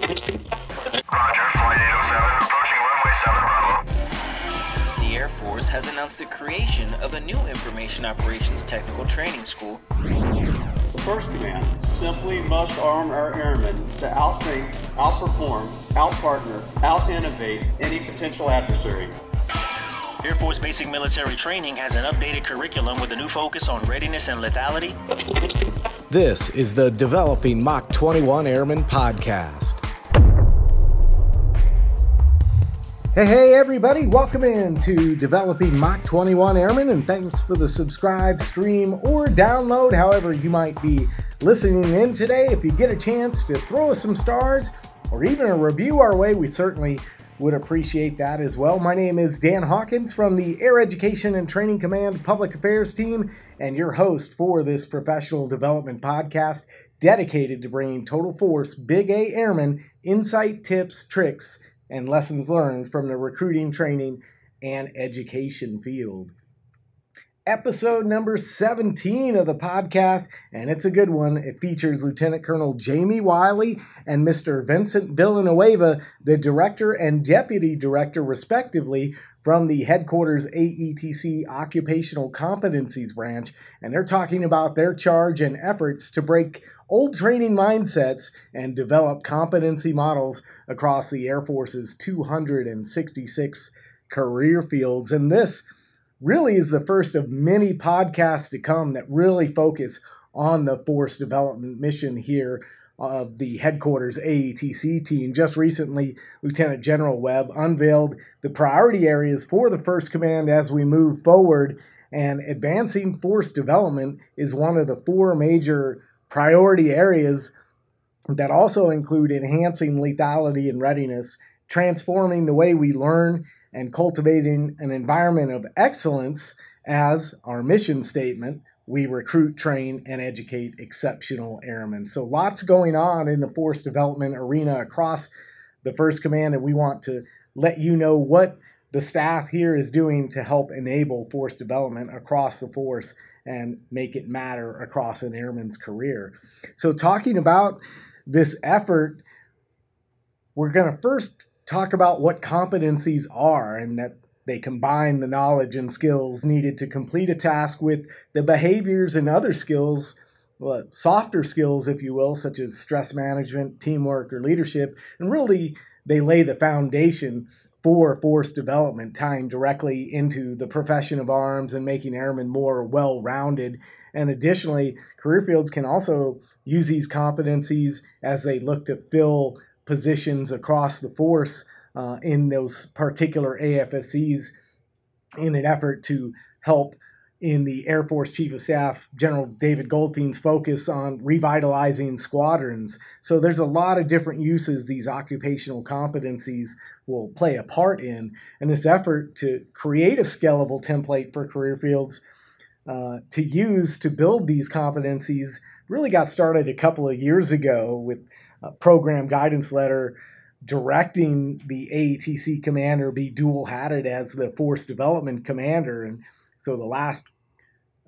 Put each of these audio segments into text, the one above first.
The Air Force has announced the creation of a new Information Operations Technical Training School. The first command simply must arm our airmen to outthink, outperform, outpartner, out-innovate any potential adversary. Air Force Basic Military Training has an updated curriculum with a new focus on readiness and lethality. This is the Developing Mach 21 Airmen podcast. Hey, hey, everybody, welcome in to Developing Mach 21 Airmen, and thanks for the subscribe, stream, or download, however you might be listening in today. If you get a chance to throw us some stars or even a review our way, we certainly would appreciate that as well. My name is Dan Hawkins from the Air Education and Training Command Public Affairs team, and your host for this professional development podcast dedicated to bringing total force Big A Airmen insight, tips, tricks, and lessons learned from the recruiting, training, and education field. Episode number 17 of the podcast, and it's a good one. It features Lieutenant Colonel Jamie Wiley and Mr. Vincent Villanueva, the director and deputy director, respectively, from the headquarters AETC Occupational Competencies Branch, and they're talking about their charge and efforts to break old training mindsets and develop competency models across the Air Force's 266 career fields. And this really is the first of many podcasts to come that really focus on the force development mission here of the headquarters AETC team. Just recently, Lieutenant General Webb unveiled the priority areas for the First Command as we move forward, and advancing force development is one of the four major priority areas that also include enhancing lethality and readiness, transforming the way we learn, and cultivating an environment of excellence as our mission statement we recruit, train, and educate exceptional airmen. So, lots going on in the force development arena across the First Command, and we want to let you know what the staff here is doing to help enable force development across the force and make it matter across an airman's career. So, talking about this effort, we're going to first talk about what competencies are and that they combine the knowledge and skills needed to complete a task with the behaviors and other skills, well, softer skills, if you will, such as stress management, teamwork, or leadership. And really, they lay the foundation for force development, tying directly into the profession of arms and making airmen more well rounded. And additionally, career fields can also use these competencies as they look to fill positions across the force uh, in those particular AFSCs in an effort to help in the Air Force Chief of Staff General David Goldfeins' focus on revitalizing squadrons. So there's a lot of different uses these occupational competencies will play a part in. And this effort to create a scalable template for career fields uh, to use to build these competencies really got started a couple of years ago with a program guidance letter directing the AETC commander be dual hatted as the force development commander. And so the last,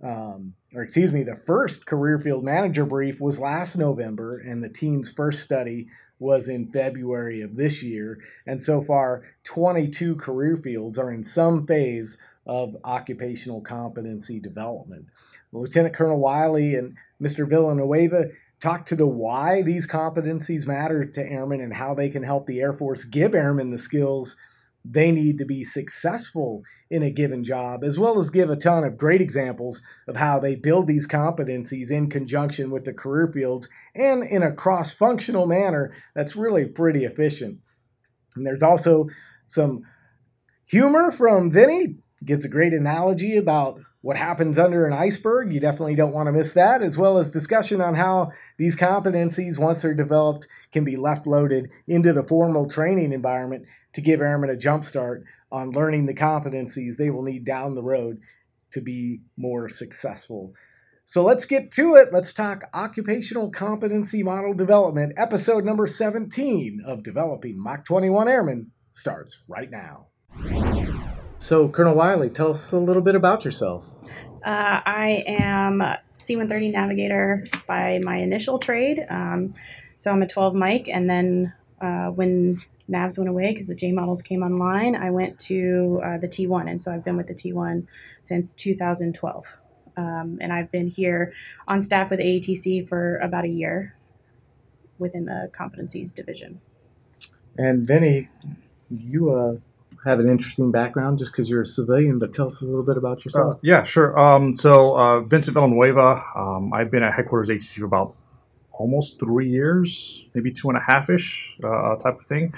um, or excuse me, the first career field manager brief was last November, and the team's first study was in February of this year. And so far, 22 career fields are in some phase of occupational competency development. Lieutenant Colonel Wiley and Mr. Villanueva talk to the why these competencies matter to airmen and how they can help the Air Force give airmen the skills they need to be successful in a given job, as well as give a ton of great examples of how they build these competencies in conjunction with the career fields and in a cross functional manner that's really pretty efficient. And there's also some humor from Vinny, gives a great analogy about what happens under an iceberg. You definitely don't want to miss that, as well as discussion on how these competencies, once they're developed, can be left loaded into the formal training environment to give airmen a jump start on learning the competencies they will need down the road to be more successful. So let's get to it. Let's talk occupational competency model development. Episode number 17 of Developing Mach 21 Airmen starts right now. So, Colonel Wiley, tell us a little bit about yourself. Uh, I am C 130 navigator by my initial trade. Um, so I'm a 12 mic, and then uh, when NAVs went away because the J models came online, I went to uh, the T1. And so I've been with the T1 since 2012. Um, and I've been here on staff with AETC for about a year within the competencies division. And Vinny, you uh, have an interesting background just because you're a civilian, but tell us a little bit about Uh, yourself. yeah, sure. Um, so uh, Vincent Villanueva, um, I've been at headquarters HC for about almost three years, maybe two and a half ish uh, type of thing.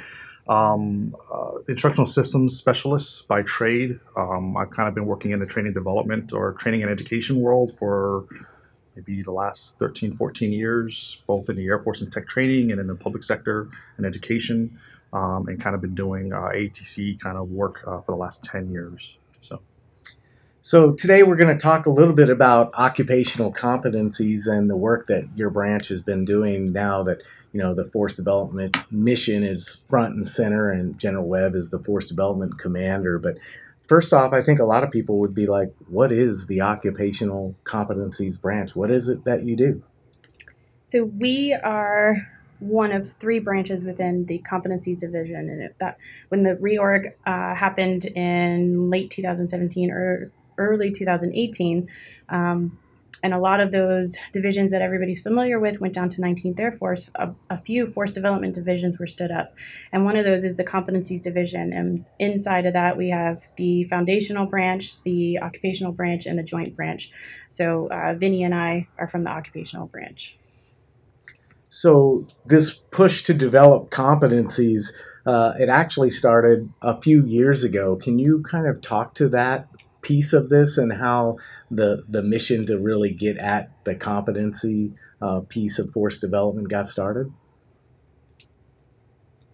Um, uh, instructional systems specialist by trade. Um, I've kind of been working in the training development or training and education world for maybe the last 13, 14 years, both in the Air Force and tech training and in the public sector and education, um, and kind of been doing uh, ATC kind of work uh, for the last 10 years. So. So today we're going to talk a little bit about occupational competencies and the work that your branch has been doing now that you know the force development mission is front and center and General Webb is the force development commander but first off I think a lot of people would be like what is the occupational competencies branch what is it that you do So we are one of three branches within the competencies division, and it, that when the reorg uh, happened in late 2017 or early 2018. Um, and a lot of those divisions that everybody's familiar with went down to 19th Air Force. A, a few force development divisions were stood up. And one of those is the Competencies Division. And inside of that, we have the foundational branch, the occupational branch, and the joint branch. So uh, Vinny and I are from the occupational branch. So this push to develop competencies, uh, it actually started a few years ago. Can you kind of talk to that piece of this and how the the mission to really get at the competency uh, piece of force development got started?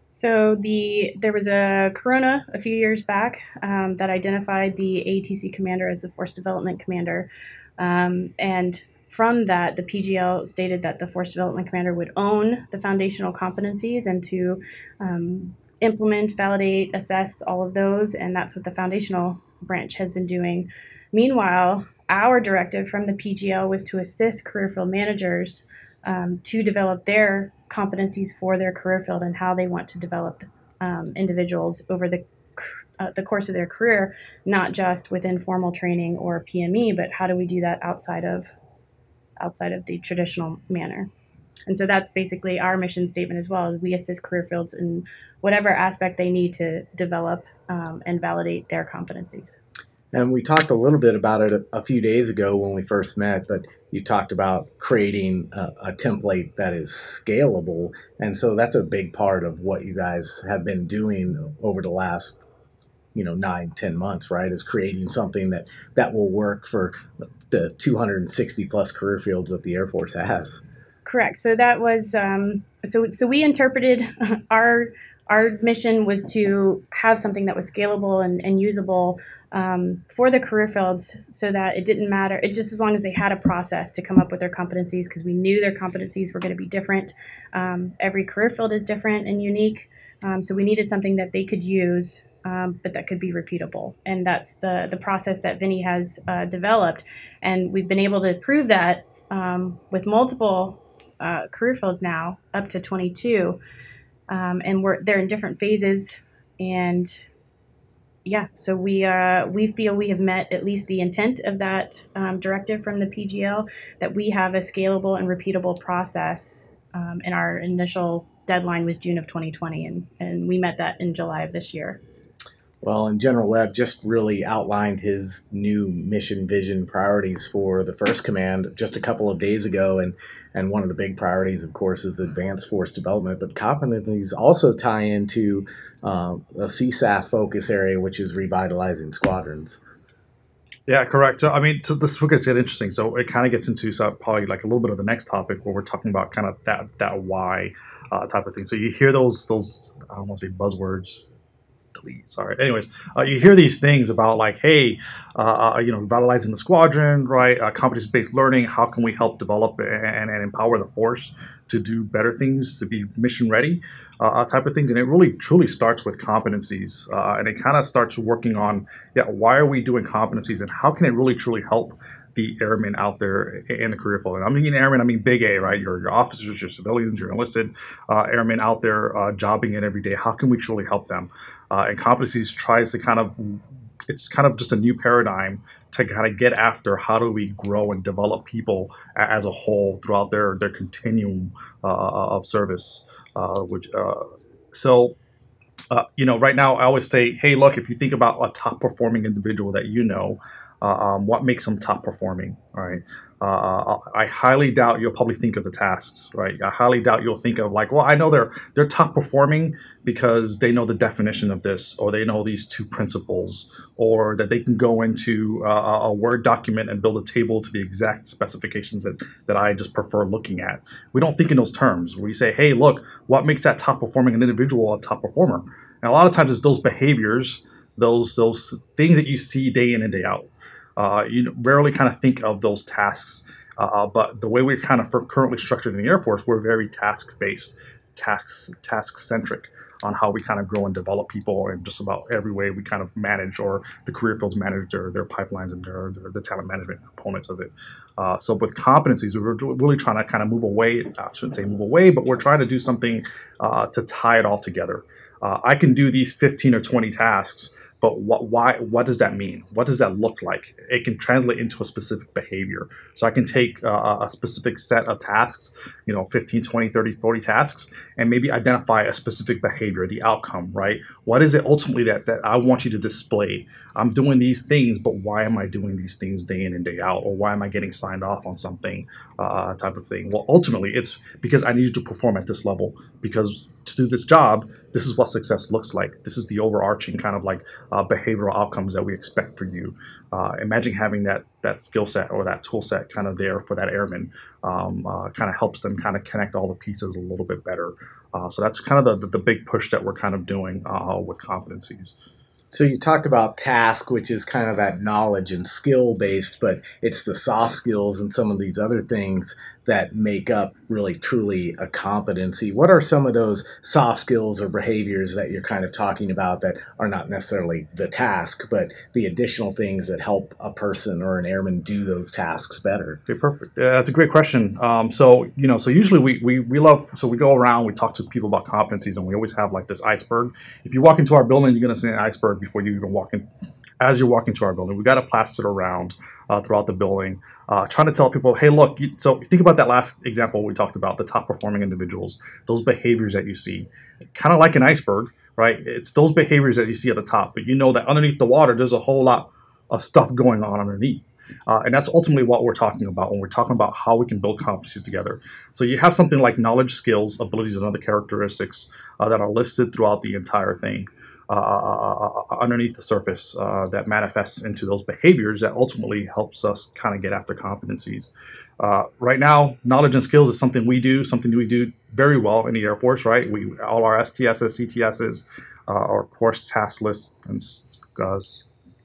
So the there was a corona a few years back um, that identified the AETC commander as the force development commander, um, and from that the PGL stated that the force development commander would own the foundational competencies and to um, implement, validate, assess all of those, and that's what the foundational branch has been doing. Meanwhile, our directive from the PGL was to assist career field managers um, to develop their competencies for their career field and how they want to develop um, individuals over the uh, the course of their career, not just within formal training or PME, but how do we do that outside of outside of the traditional manner? And so that's basically our mission statement as well. Is we assist career fields in whatever aspect they need to develop um, and validate their competencies. And we talked a little bit about it a, a few days ago when we first met, but you talked about creating a, a, template that is scalable. And so that's a big part of what you guys have been doing over the last, you know, nine, ten months, right? Is creating something that, that will work for the 260 plus career fields that the Air Force has. Correct. So that was um, so. So we interpreted our our mission was to have something that was scalable and, and usable um, for the career fields so that it didn't matter it just as long as they had a process to come up with their competencies because we knew their competencies were going to be different um, every career field is different and unique um, so we needed something that they could use um, but that could be repeatable. And that's the the process that vinny has uh, developed. And we've been able to prove that um, with multiple uh, career fields now up to 22 um, and we're they're in different phases. And yeah so we uh, we feel we have met at least the intent of that um, directive from the pgl that we have a scalable and repeatable process um, and our initial deadline was june of 2020 and, and we met that in july of this year well, and General Webb just really outlined his new mission vision priorities for the first command just a couple of days ago. And, and one of the big priorities, of course, is advanced force development. But competencies also tie into uh, a CSAF focus area, which is revitalizing squadrons. Yeah, correct. So, I mean, so this gets get interesting. So it kind of gets into so probably like a little bit of the next topic where we're talking about kind of that that why uh, type of thing. So you hear those those I don't want to say buzzwords delete. Sorry. Anyways, uh, you hear these things about like, hey, uh, you know, revitalizing the squadron, right? Uh, competence-based learning. How can we help develop and, and empower the force to do better things, to be mission ready, uh, type of things? And it really truly starts with competencies, uh, and it kind of starts working on, yeah, why are we doing competencies, and how can it really truly help the airmen out there in the career field. I mean airmen, I mean big A, right? Your, your officers, your civilians, your enlisted uh, airmen out there uh, jobbing it every day. How can we truly help them? Uh, and competencies tries to kind of it's kind of just a new paradigm to kind of get after how do we grow and develop people as a whole throughout their their continuum uh, of service. Uh, which uh, so uh, you know, right now I always say, hey, look, if you think about a top performing individual that you know, uh, um, what makes them top performing, right? Uh, I highly doubt you'll probably think of the tasks, right? I highly doubt you'll think of like, well, I know they're they're top performing because they know the definition of this, or they know these two principles, or that they can go into uh, a Word document and build a table to the exact specifications that that I just prefer looking at. We don't think in those terms. We say, hey, look, what makes that top performing an individual a top performer? And a lot of times it's those behaviors, those those things that you see day in and day out. Uh, you rarely kind of think of those tasks, uh, but the way we're kind of currently structured in the Air Force, we're very task based, task task centric on how we kind of grow and develop people in just about every way we kind of manage or the career fields manage their, their pipelines and their, their the talent management components of it. Uh, so with competencies, we're really trying to kind of move away. I shouldn't say move away, but we're trying to do something uh, to tie it all together. Uh, I can do these 15 or 20 tasks but what why what does that mean what does that look like it can translate into a specific behavior so i can take uh, a specific set of tasks you know 15 20 30 40 tasks and maybe identify a specific behavior the outcome right? What is it ultimately that, that i want you to display? I'm doing these things but why am i doing these things day in and day out? Or why am i getting signed off on something uh, type of thing? Well ultimately it's because i need you to perform at this level. Because to do this job this is what success looks like. This is the overarching kind of like uh, behavioral outcomes that we expect for you. Uh, imagine having that that skill set or that tool set kind of there for that airman. Um, uh, kind of helps them kind of connect all the pieces a little bit better. Uh, so that's kind of the, the, the, big push that we're kind of doing uh, with competencies. So you talked about task, which is kind of that knowledge and skill based, but it's the soft skills and some of these other things that make up really truly a competency. What are some of those soft skills or behaviors that you're kind of talking about that are not necessarily the task, but the additional things that help a person or an airman do those tasks better? Okay, perfect. Yeah, that's a great question. Um, so you know, so usually we, we we love so we go around, we talk to people about competencies, and we always have like this iceberg. If you walk into our building, you're going to see an iceberg before you even walk in as you're walking to our building. We've got it plastered around uh, throughout the building, uh, trying to tell people, hey, look, you, so think about that last example we talked about, the top performing individuals, those behaviors that you see, kind of like an iceberg, right? It's those behaviors that you see at the top, but you know that underneath the water, there's a whole lot of stuff going on underneath. Uh, and that's ultimately what we're talking about when we're talking about how we can build competencies together. So you have something like knowledge, skills, abilities, and other characteristics uh, that are listed throughout the entire thing. Uh, uh, uh, underneath the surface that manifests into those behaviors that ultimately helps us kind of get after competencies. right now, knowledge and skills is something we do, something we do very well in the Air Force. Right, we all our STSs, CTSs, our course task lists and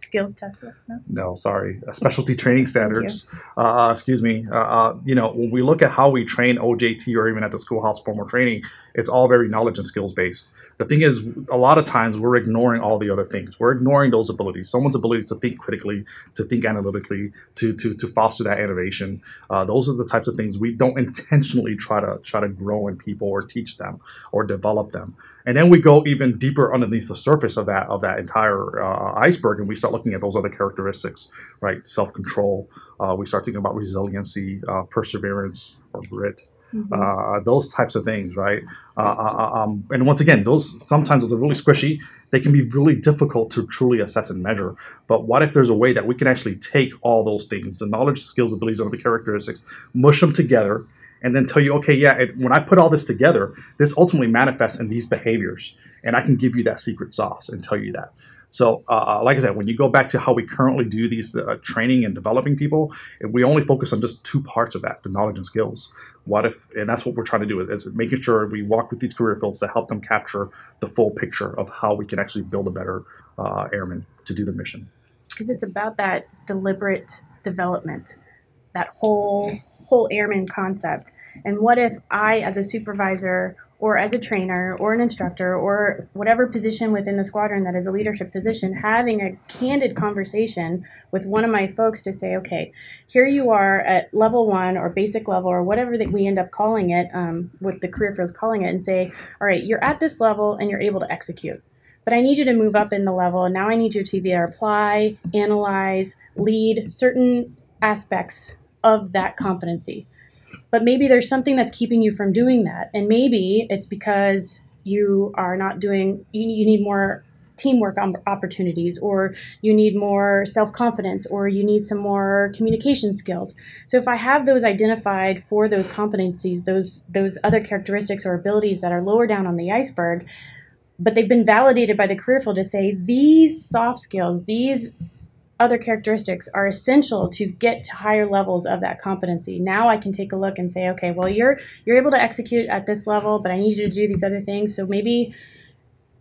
skills test list? No, no sorry. Uh, specialty training standards. Uh, excuse me. Uh, uh, you know, when we look at how we train OJT or even at the schoolhouse formal training, it's all very knowledge and skills based. The thing is, a lot of times we're ignoring all the other things. We're ignoring those abilities. Someone's ability to think critically, to think analytically, to to to foster that innovation. Uh, those are the types of things we don't intentionally try to try to grow in people or teach them or develop them. And then we go even deeper underneath the surface of that of that entire uh, iceberg, and we start looking at those other characteristics, right? Self control. Uh, we start thinking about resiliency, uh, perseverance, or grit. Mm-hmm. Uh, those types of things, right? Uh, uh, um, and once again, those sometimes those are really squishy. They can be really difficult to truly assess and measure. But what if there's a way that we can actually take all those things, the knowledge, skills, abilities, and other characteristics, mush them together, and then tell you, okay, yeah, it, when I put all this together, this ultimately manifests in these behaviors, and I can give you that secret sauce and tell you that. So, uh, uh, like I said, when you go back to how we currently do these uh, training and developing people, we only focus on just two parts of that: the knowledge and skills. What if, and that's what we're trying to do is, is making sure we walk with these career fields to help them capture the full picture of how we can actually build a better uh, airman to do the mission. Because it's about that deliberate development, that whole whole airman concept. And what if I, as a supervisor or as a trainer or an instructor or whatever position within the squadron that is a leadership position, having a candid conversation with one of my folks to say, okay, here you are at level one or basic level or whatever that we end up calling it, um, what the career fields calling it, and say, all right, you're at this level and you're able to execute. But I need you to move up in the level, and now I need you to either apply, analyze, lead certain aspects of that competency but maybe there's something that's keeping you from doing that. And maybe it's because you are not doing you, you need more teamwork opportunities or you need more self-confidence or you need some more communication skills. So if i have those identified for those competencies those those other characteristics or abilities that are lower down on the iceberg but they've been validated by the career field to say these soft skills these other characteristics are essential to get to higher levels of that competency. Now I can take a look and say, okay, well you're you're able to execute at this level, but I need you to do these other things. So maybe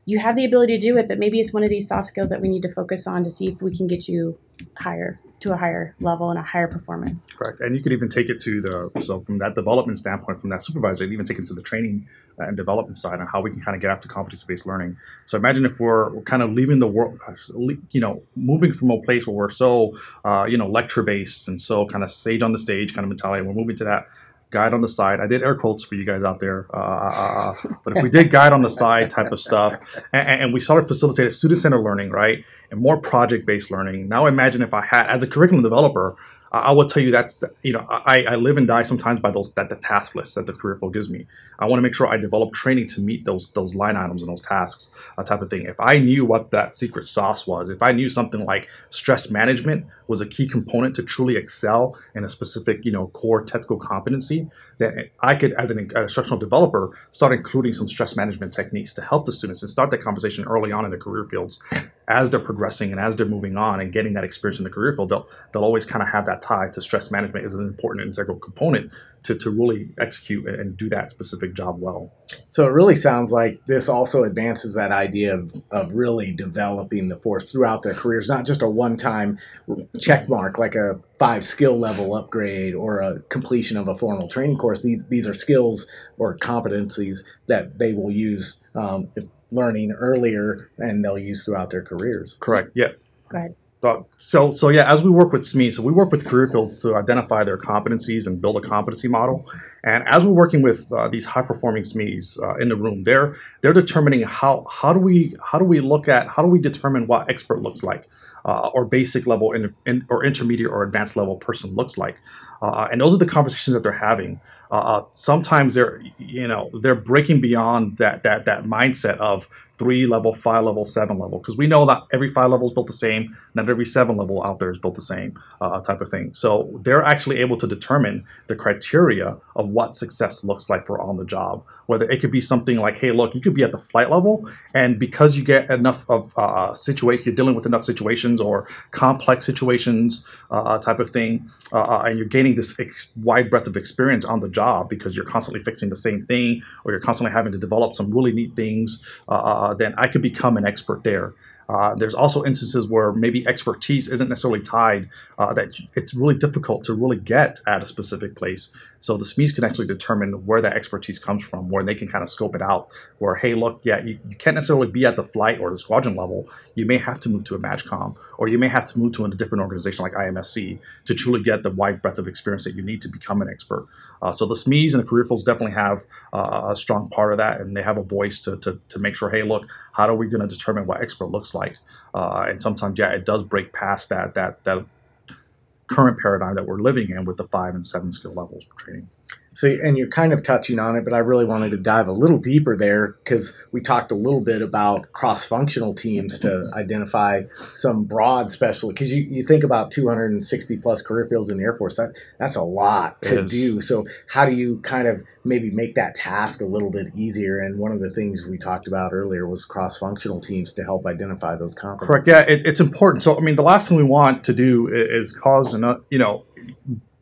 you have the ability to do it, but maybe it's one of these soft skills that we need to focus on to see if we can get you higher to a higher level and a higher performance. Correct. And you could even take it to the so from that development standpoint, from that supervisor, even take it to the training and development side on how we can kind of get after competency based learning. So imagine if we're, kind of leaving the world, you know, moving from a place where we're so, uh, you know, lecture based and so kind of sage on the stage kind of mentality. We're moving to that guide on the side. I did air quotes for you guys out there, uh, uh, uh, uh but if we did guide on the side type of stuff, and, and we started facilitating student centered learning, right, and more project based learning. Now imagine if I had, as a curriculum developer, I will tell you that's you know I, I live and die sometimes by those that the task list that the career field gives me. I want to make sure I develop training to meet those those line items and those tasks, uh, type of thing. If I knew what that secret sauce was, if I knew something like stress management was a key component to truly excel in a specific you know core technical competency, then I could as an instructional developer start including some stress management techniques to help the students and start that conversation early on in the career fields as they're progressing and as they're moving on and getting that experience in the career field. They'll they'll always kind of have that tie to stress management is an important integral component to, to really execute and do that specific job well. So it really sounds like this also advances that idea of, of really developing the force throughout their careers, not just a one time check mark like a five skill level upgrade or a completion of a formal training course. These, these are skills or competencies that they will use um, learning earlier and they'll use throughout their careers. Correct. Yeah. Go ahead. But so so yeah, as we work with SME, so we work with career fields to identify their competencies and build a competency model. And as we're working with uh, these high performing SMEs uh, in the room, they're they're determining how how do we how do we look at how do we determine what expert looks like uh, or basic level in, in, or intermediate or advanced level person looks like. Uh, and those are the conversations that they're having. Uh, uh, sometimes they're you know they're breaking beyond that that that mindset of three level, five level, seven level because we know that every five level is built the same, not every seven level out there is built the same uh, type of thing. So they're actually able to determine the criteria of what success looks like for on the job. Whether it could be something like, hey, look, you could be at the flight level, and because you get enough of uh, situations, you're dealing with enough situations or complex situations uh, type of thing, uh, uh, and you're gaining this ex- wide breadth of experience on the job because you're constantly fixing the same thing or you're constantly having to develop some really neat things, uh, then I could become an expert there. Uh, there's also instances where maybe expertise isn't necessarily tied, uh, that it's really difficult to really get at a specific place. So the SMEs can actually determine where that expertise comes from, where they can kind of scope it out. Where, hey, look, yeah, you, you can't necessarily be at the flight or the squadron level. You may have to move to a MAJCOM, or you may have to move to a different organization like IMSC to truly get the wide breadth of experience that you need to become an expert. Uh, so the SMEs and the career fields definitely have uh, a strong part of that, and they have a voice to, to, to make sure, hey, look, how are we going to determine what expert looks like. Uh, and sometimes, yeah, it does break past that that that current paradigm that we're living in with the five and seven skill levels training. So, and you're kind of touching on it, but I really wanted to dive a little deeper there because we talked a little bit about cross functional teams to identify some broad special. Because you, you think about 260 plus career fields in the Air Force, that that's a lot to do. So, how do you kind of maybe make that task a little bit easier? And one of the things we talked about earlier was cross functional teams to help identify those competencies. Correct. Yeah, it, it's important. So, I mean, the last thing we want to do is cause, an, uh, you know,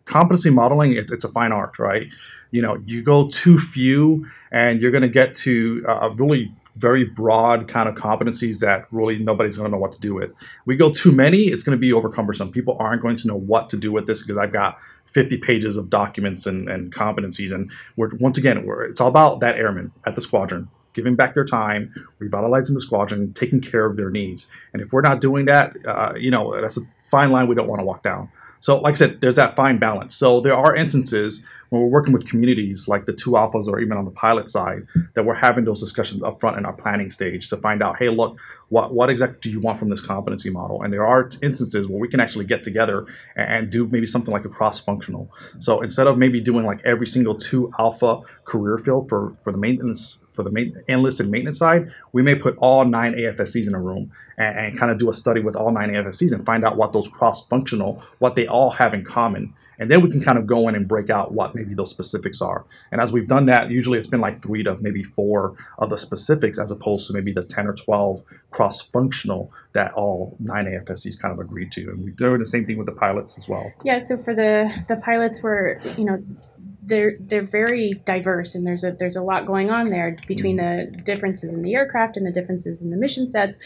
competency modeling it's, it's a fine art right you know you go too few and you're going to get to a really very broad kind of competencies that really nobody's going to know what to do with. We go too many, it's going to be over cumbersome. People aren't going to know what to do with this because I've got 50 pages of documents and, and competencies. And we're once again, we're, it's all about that airman at the squadron giving back their time, revitalizing the squadron, taking care of their needs. And if we're not doing that, uh, you know, that's a fine line we don't want to walk down. So, like I said, there's that fine balance. So, there are instances when we're working with communities like the two alphas or even on the pilot side that we're having those discussions up front in our planning stage to find out, hey, look, what, what exactly do you want from this competency model? And there are instances where we can actually get together and do maybe something like a cross functional. So, instead of maybe doing like every single two alpha career field for, for the maintenance for the main, enlisted maintenance side, we may put all nine AFSCs in a room and, and kind of do a study with all nine AFSCs and find out what those cross-functional, what they all have in common, and then we can kind of go in and break out what maybe those specifics are. And as we've done that, usually it's been like three to maybe four of the specifics, as opposed to maybe the ten or twelve cross-functional that all nine AFSCs kind of agreed to. And we're doing the same thing with the pilots as well. Yeah. So for the the pilots, were you know they're they're very diverse and there's a there's a lot going on there between the differences in the aircraft and the differences in the mission sets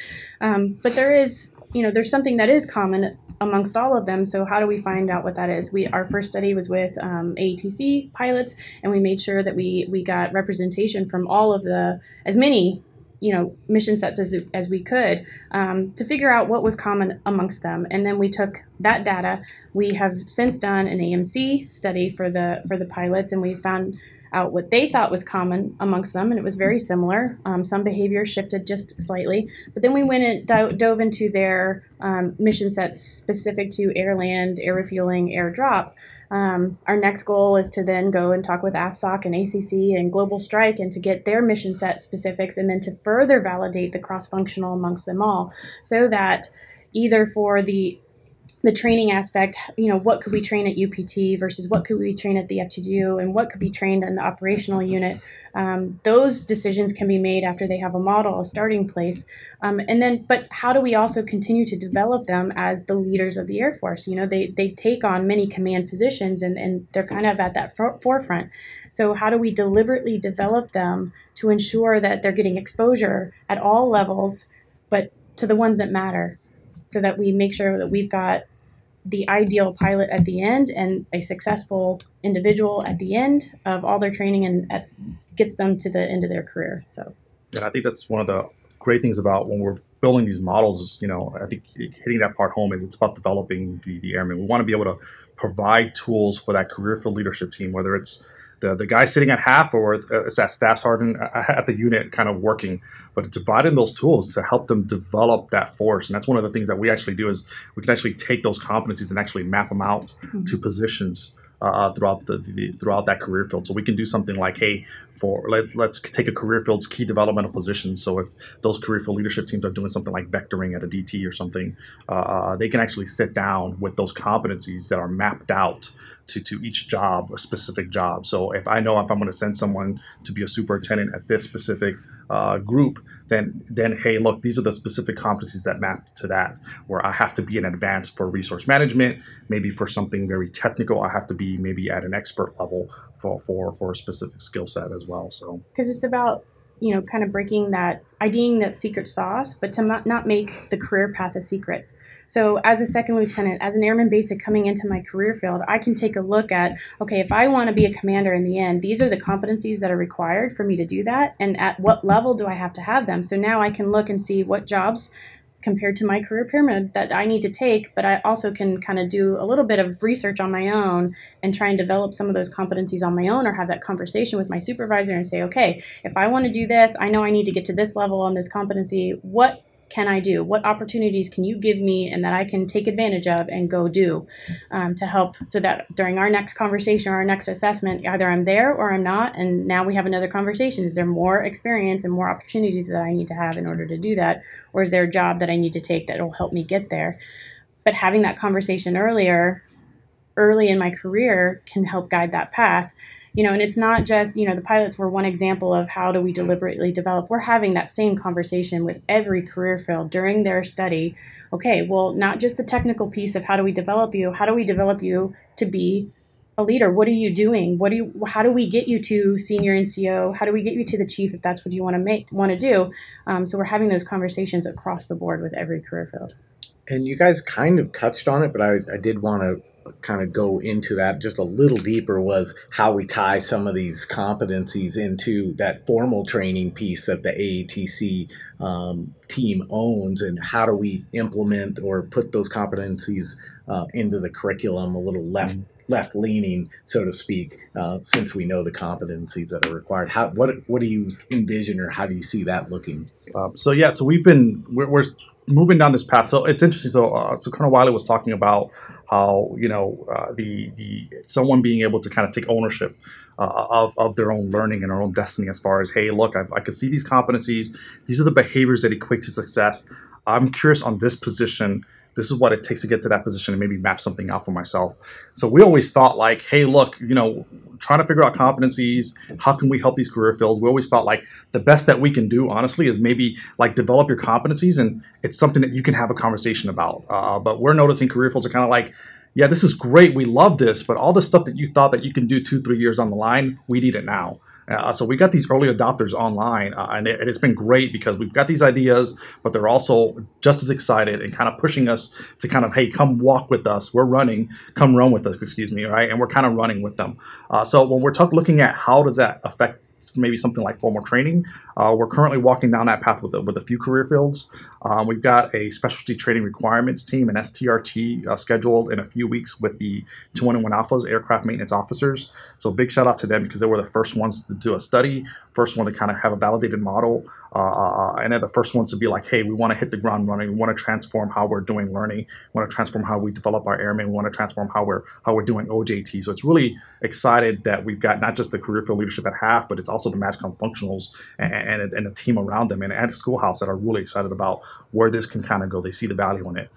um, but there is you know there's something that is common amongst all of them so how do we find out what that is? We our first study was with um, AETC pilots and we made sure that we we got representation from all of the as many you know mission sets as, as we could um, to figure out what was common amongst them. And then we took that data. We have since done an amc study for the for the pilots and we found out what they thought was common amongst them and it was very similar. Um, some behaviors shifted just slightly but then we went and do- dove into their um, mission sets specific to air land air refueling air drop. Um, our next goal is to then go and talk with AFSOC and ACC and Global Strike and to get their mission set specifics and then to further validate the cross functional amongst them all so that either for the the training aspect, you know, what could we train at UPT versus what could we train at the FTDU and what could be trained in the operational unit. Um, those decisions can be made after they have a model, a starting place. Um, and then, but how do we also continue to develop them as the leaders of the Air Force? You know, they, they take on many command positions and, and they're kind of at that for- forefront. So, how do we deliberately develop them to ensure that they're getting exposure at all levels, but to the ones that matter? So that we make sure that we've got the ideal pilot at the end and a successful individual at the end of all their training and at, gets them to the end of their career. So, yeah, I think that's one of the great things about when we're building these models. You know, I think hitting that part home is it's about developing the, the airmen. We want to be able to provide tools for that career field leadership team, whether it's the, the guy sitting at HAF or uh, it's that staff sergeant uh, uh, at the unit kind of working but dividing those tools to help them develop that force and that's one of the things that we actually do is we can actually take those competencies and actually map them out mm-hmm. to positions uh, throughout the, the, throughout that career field. So we can do something like, hey, for let, us take a career field's key developmental position. So if those career field leadership teams are doing something like vectoring at a DT or something, uh, uh, they can actually sit down with those competencies that are mapped out to, to each job, a specific job. So if I know if I'm going to send someone to be a superintendent at this specific uh, group, then then hey, look, these are the specific competencies that map to that. Where I have to be in advance for resource management, maybe for something very technical, I have to be maybe at an expert level for for for a specific skill set as well. So because it's about you know kind of breaking that IDing that secret sauce, but to not, not make the career path a secret. So, as a second lieutenant, as an airman basic coming into my career field, I can take a look at okay, if I want to be a commander in the end, these are the competencies that are required for me to do that, and at what level do I have to have them? So now I can look and see what jobs compared to my career pyramid that I need to take, but I also can kind of do a little bit of research on my own and try and develop some of those competencies on my own or have that conversation with my supervisor and say, okay, if I want to do this, I know I need to get to this level on this competency. What can I do? What opportunities can you give me and that I can take advantage of and go do um, to help so that during our next conversation or our next assessment, either I'm there or I'm not. And now we have another conversation. Is there more experience and more opportunities that I need to have in order to do that? Or is there a job that I need to take that will help me get there? But having that conversation earlier, early in my career, can help guide that path you know and it's not just you know the pilots were one example of how do we deliberately develop we're having that same conversation with every career field during their study okay well not just the technical piece of how do we develop you how do we develop you to be a leader. What are you doing? What do you? How do we get you to senior NCO? How do we get you to the chief if that's what you want to make want to do? Um, so we're having those conversations across the board with every career field. And you guys kind of touched on it, but I, I did want to kind of go into that just a little deeper was how we tie some of these competencies into that formal training piece that the AETC um, team owns and how do we implement or put those competencies uh, into the curriculum a little left mm-hmm left leaning, so to speak, uh, since we know the competencies that are required. How what what do you envision, or how do you see that looking? Um, so yeah, so we've been we're, we're, moving down this path. So it's interesting. So uh, so Colonel Wiley was talking about how you know uh, the the someone being able to kind of take ownership. Uh, of, of their own learning and their own destiny as far as hey look I've, i can see these competencies these are the behaviors that equate to success i'm curious on this position this is what it takes to get to that position and maybe map something out for myself. So we always thought like, hey, look, you know, trying to figure out competencies, how can we help these career fields? We always thought like the best that we can do, honestly, is maybe like develop your competencies and it's something that you can have a conversation about. Uh, but we're noticing career fields are kind of like, yeah, this is great. We love this, but all the stuff that you thought that you can do two, three years on the line, we need it now. Uh, so we got these early adopters online, uh, and it, has been great because we've got these ideas, but they're also just as excited and kind of pushing us to kind of, hey, come walk with us. We're running, come run with us, excuse me, right? And we're kind of running with them. Uh, so when we're looking at how does that affect maybe something like formal training. Uh, we're currently walking down that path with a, with a few career fields. Um, we've got a specialty training requirements team, an STRT, uh, scheduled in a few weeks with the 211 Alphas aircraft maintenance officers. So big shout out to them because they were the first ones to do a study, first one to kind of have a validated model, uh, uh and they're the first ones to be like, hey, we want to hit the ground running. We want to transform how we're doing learning. We want to transform how we develop our airmen. We want to transform how we're how we're doing OJT. So it's really excited that we've got not just the career field leadership at HAF, but it's also the MAJCOM functionals and, and, and a team around them and at the schoolhouse that are really excited about where this can kind of go. They see the value in it.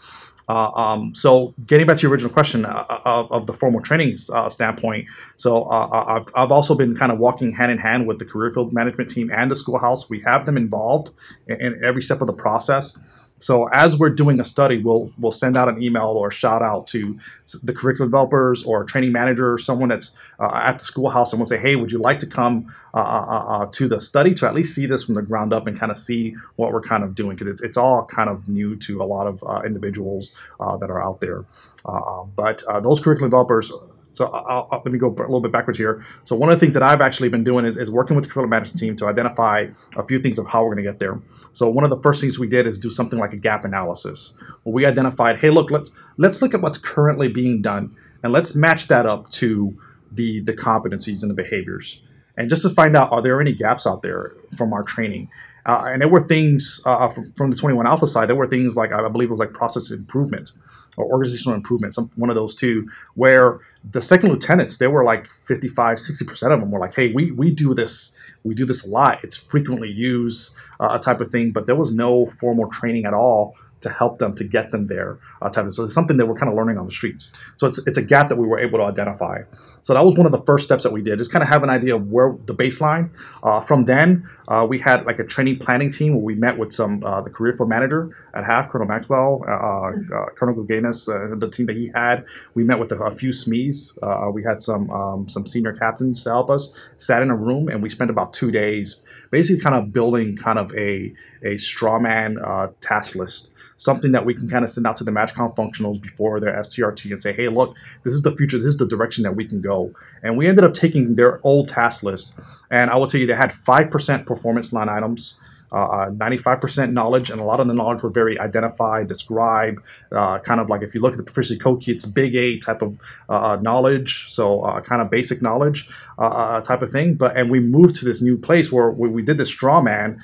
Uh, um, so getting back to your original question uh, uh of, of, the formal training uh, standpoint, so uh, uh, I've, I've also been kind of walking hand in hand with the career field management team and the schoolhouse. We have them involved in, in every step of the process. So as we're doing a study, we'll we'll send out an email or a shout out to the curriculum developers or a training manager or someone that's uh, at the schoolhouse, and we'll say, hey, would you like to come uh, uh, uh, uh to the study to at least see this from the ground up and kind of see what we're kind of doing because it's, it's all kind of new to a lot of uh, individuals that are out there. Um, but those curriculum developers so I'll, I'll, let me go a little bit backwards here. So one of the things that I've actually been doing is, is working with the curriculum management team to identify a few things of how we're going to get there. So one of the first things we did is do something like a gap analysis, where we identified, hey, look, let's let's look at what's currently being done, and let's match that up to the the competencies and the behaviors, and just to find out are there any gaps out there from our training. Uh, and there were things uh, from, from the 21 Alpha side. There were things like I believe it was like process improvement or organizational improvement, some one of those two, where the second lieutenants, they were like 55, 60% of them were like, hey, we, we do this, we do this a lot. It's frequently used, uh, a type of thing, but there was no formal training at all to help them to get them there. Uh, type of, so it's something that we're kind of learning on the streets. So it's, it's a gap that we were able to identify. So that was one of the first steps that we did, just kind of have an idea of where the baseline. Uh, from then, uh, we had like a training planning team where we met with some uh, the career field manager at HAF, Colonel Maxwell, uh, uh, Colonel Guganis, the team that he had. We met with a, a few SMEs. we had some um, some senior captains to help us. Sat in a room and we spent about two days, basically kind of building kind of a a strawman task list something that we can kind of send out to the MAJCOM functionals before their STRT and say, hey, look, this is the future, this is the direction that we can go. And we ended up taking their old task list, and I will tell you they had 5% performance line items uh, 95% knowledge, and a lot of the knowledge were very identify, describe, uh, kind of like if you look at the proficiency code key, it's big A type of uh, knowledge, so uh, kind of basic knowledge uh, uh, type of thing. But and we moved to this new place where, where we did this straw man.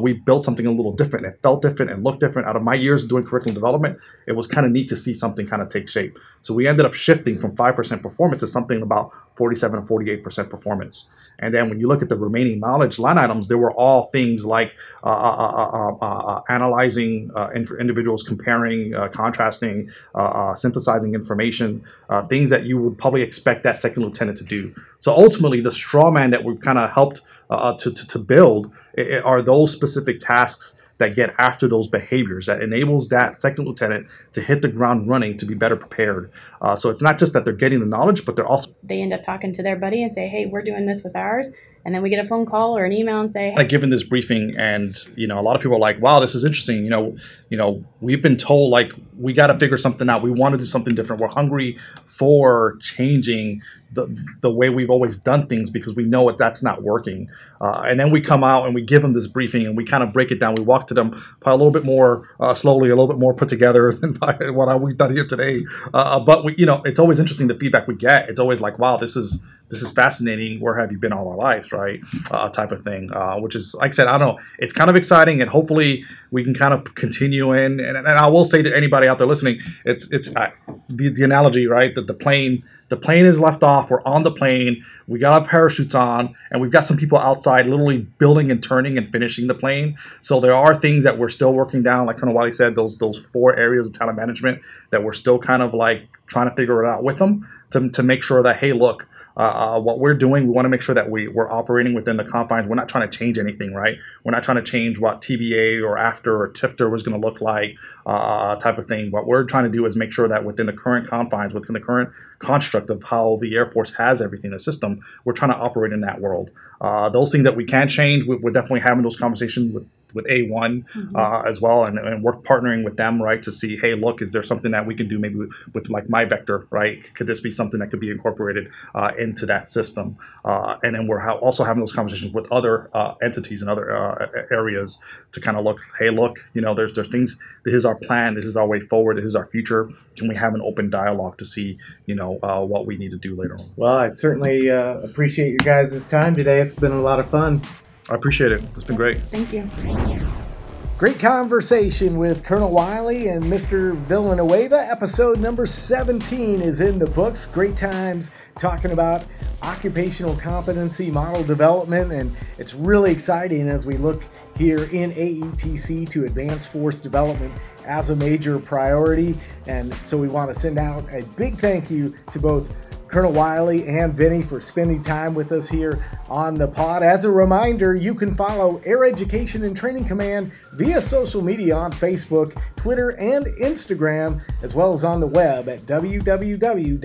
we built something a little different. It felt different and looked different. Out of my years doing curriculum development, it was kind of neat to see something kind of take shape. So we ended up shifting from 5% performance to something about 47 and 48% performance. And then when you look at the remaining knowledge line items, there were all things like uh, uh, uh, analyzing individuals, comparing, contrasting, synthesizing information, things that you would probably expect that second lieutenant to do. So ultimately, the straw man that we've kind of helped uh, to, to, to build are those specific tasks that get after those behaviors that enables that second lieutenant to hit the ground running to be better prepared. Uh, so it's not just that they're getting the knowledge, but they're also they end up talking to their buddy and say, "Hey, we're doing this with ours," and then we get a phone call or an email and say, "Like given this briefing," and you know, a lot of people are like, "Wow, this is interesting." You know, you know, we've been told like we got to figure something out. We want to do something different. We're hungry for changing the, the way we've always done things because we know it, that's not working. Uh, and then we come out and we give them this briefing and we kind of break it down. We walk to them probably a little bit more uh, slowly, a little bit more put together than what we've done here today. Uh, but we, you know, it's always interesting the feedback we get. It's always like, wow, this is this is fascinating. Where have you been all our lives, right? Uh, type of thing, uh, which is like I said, I don't know. It's kind of exciting, and hopefully we can kind of continue in. And, and I will say to anybody out there listening, it's it's uh, the, the analogy, right? That the plane the plane is left off. We're on the plane. We got our parachutes on, and we've got some people outside, literally building and turning and finishing the plane. So there are things that we're still working down, like Colonel Wiley said, those those four areas of talent management that we're still kind of like trying to figure it out with them to, to make sure that hey, look, uh, uh, what we're doing, we want to make sure that we, we're operating within the confines. We're not trying to change anything, right? We're not trying to change what TBA or after or tifter was going to look like, uh, type of thing. What we're trying to do is make sure that within the current confines, within the current construct of how the Air Force has everything, the system, we're trying to operate in that world. Uh, those things that we can change, we're definitely having those conversations with with A1 mm-hmm. uh, as well, and, and, we're partnering with them, right, to see, hey, look, is there something that we can do maybe with, with like MyVector, right? Could this be something that could be incorporated uh, into that system? Uh, and then we're ha- also having those conversations with other uh, entities and other uh, areas to kind of look, hey, look, you know, there's there's things. This is our plan. This is our way forward. This is our future. Can we have an open dialogue to see, you know, uh, what we need to do later on? Well, I certainly appreciate you guys' time today. It's been a lot of fun. I appreciate it. It's been great. Thank you. Great conversation with Colonel Wiley and Mr. Villanueva. Episode number 17 is in the books. Great times talking about occupational competency model development, and it's really exciting as we look here in AETC to advance force development as a major priority. And so we want to send out a big thank you to both Colonel Wiley and Vinny for spending time with us here on the pod. As a reminder, you can follow Air Education and Training Command via social media on Facebook, Twitter, and Instagram, as well as on the web at www.aetc.af.mil.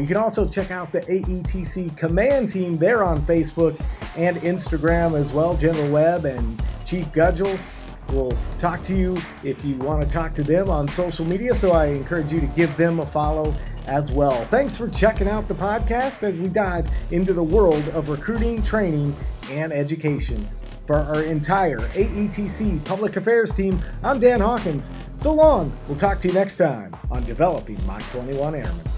You can also check out the AETC Command team there on Facebook and Instagram as well, General Webb and Chief Gudgel will talk to you if you want to talk to them on social media. So I encourage you to give them a follow as well. Thanks for checking out the podcast as we dive into the world of recruiting, training, and education. For our entire AETC Public Affairs team, I'm Dan Hawkins. So long. We'll talk to you next time on Developing Mach 21 Airmen.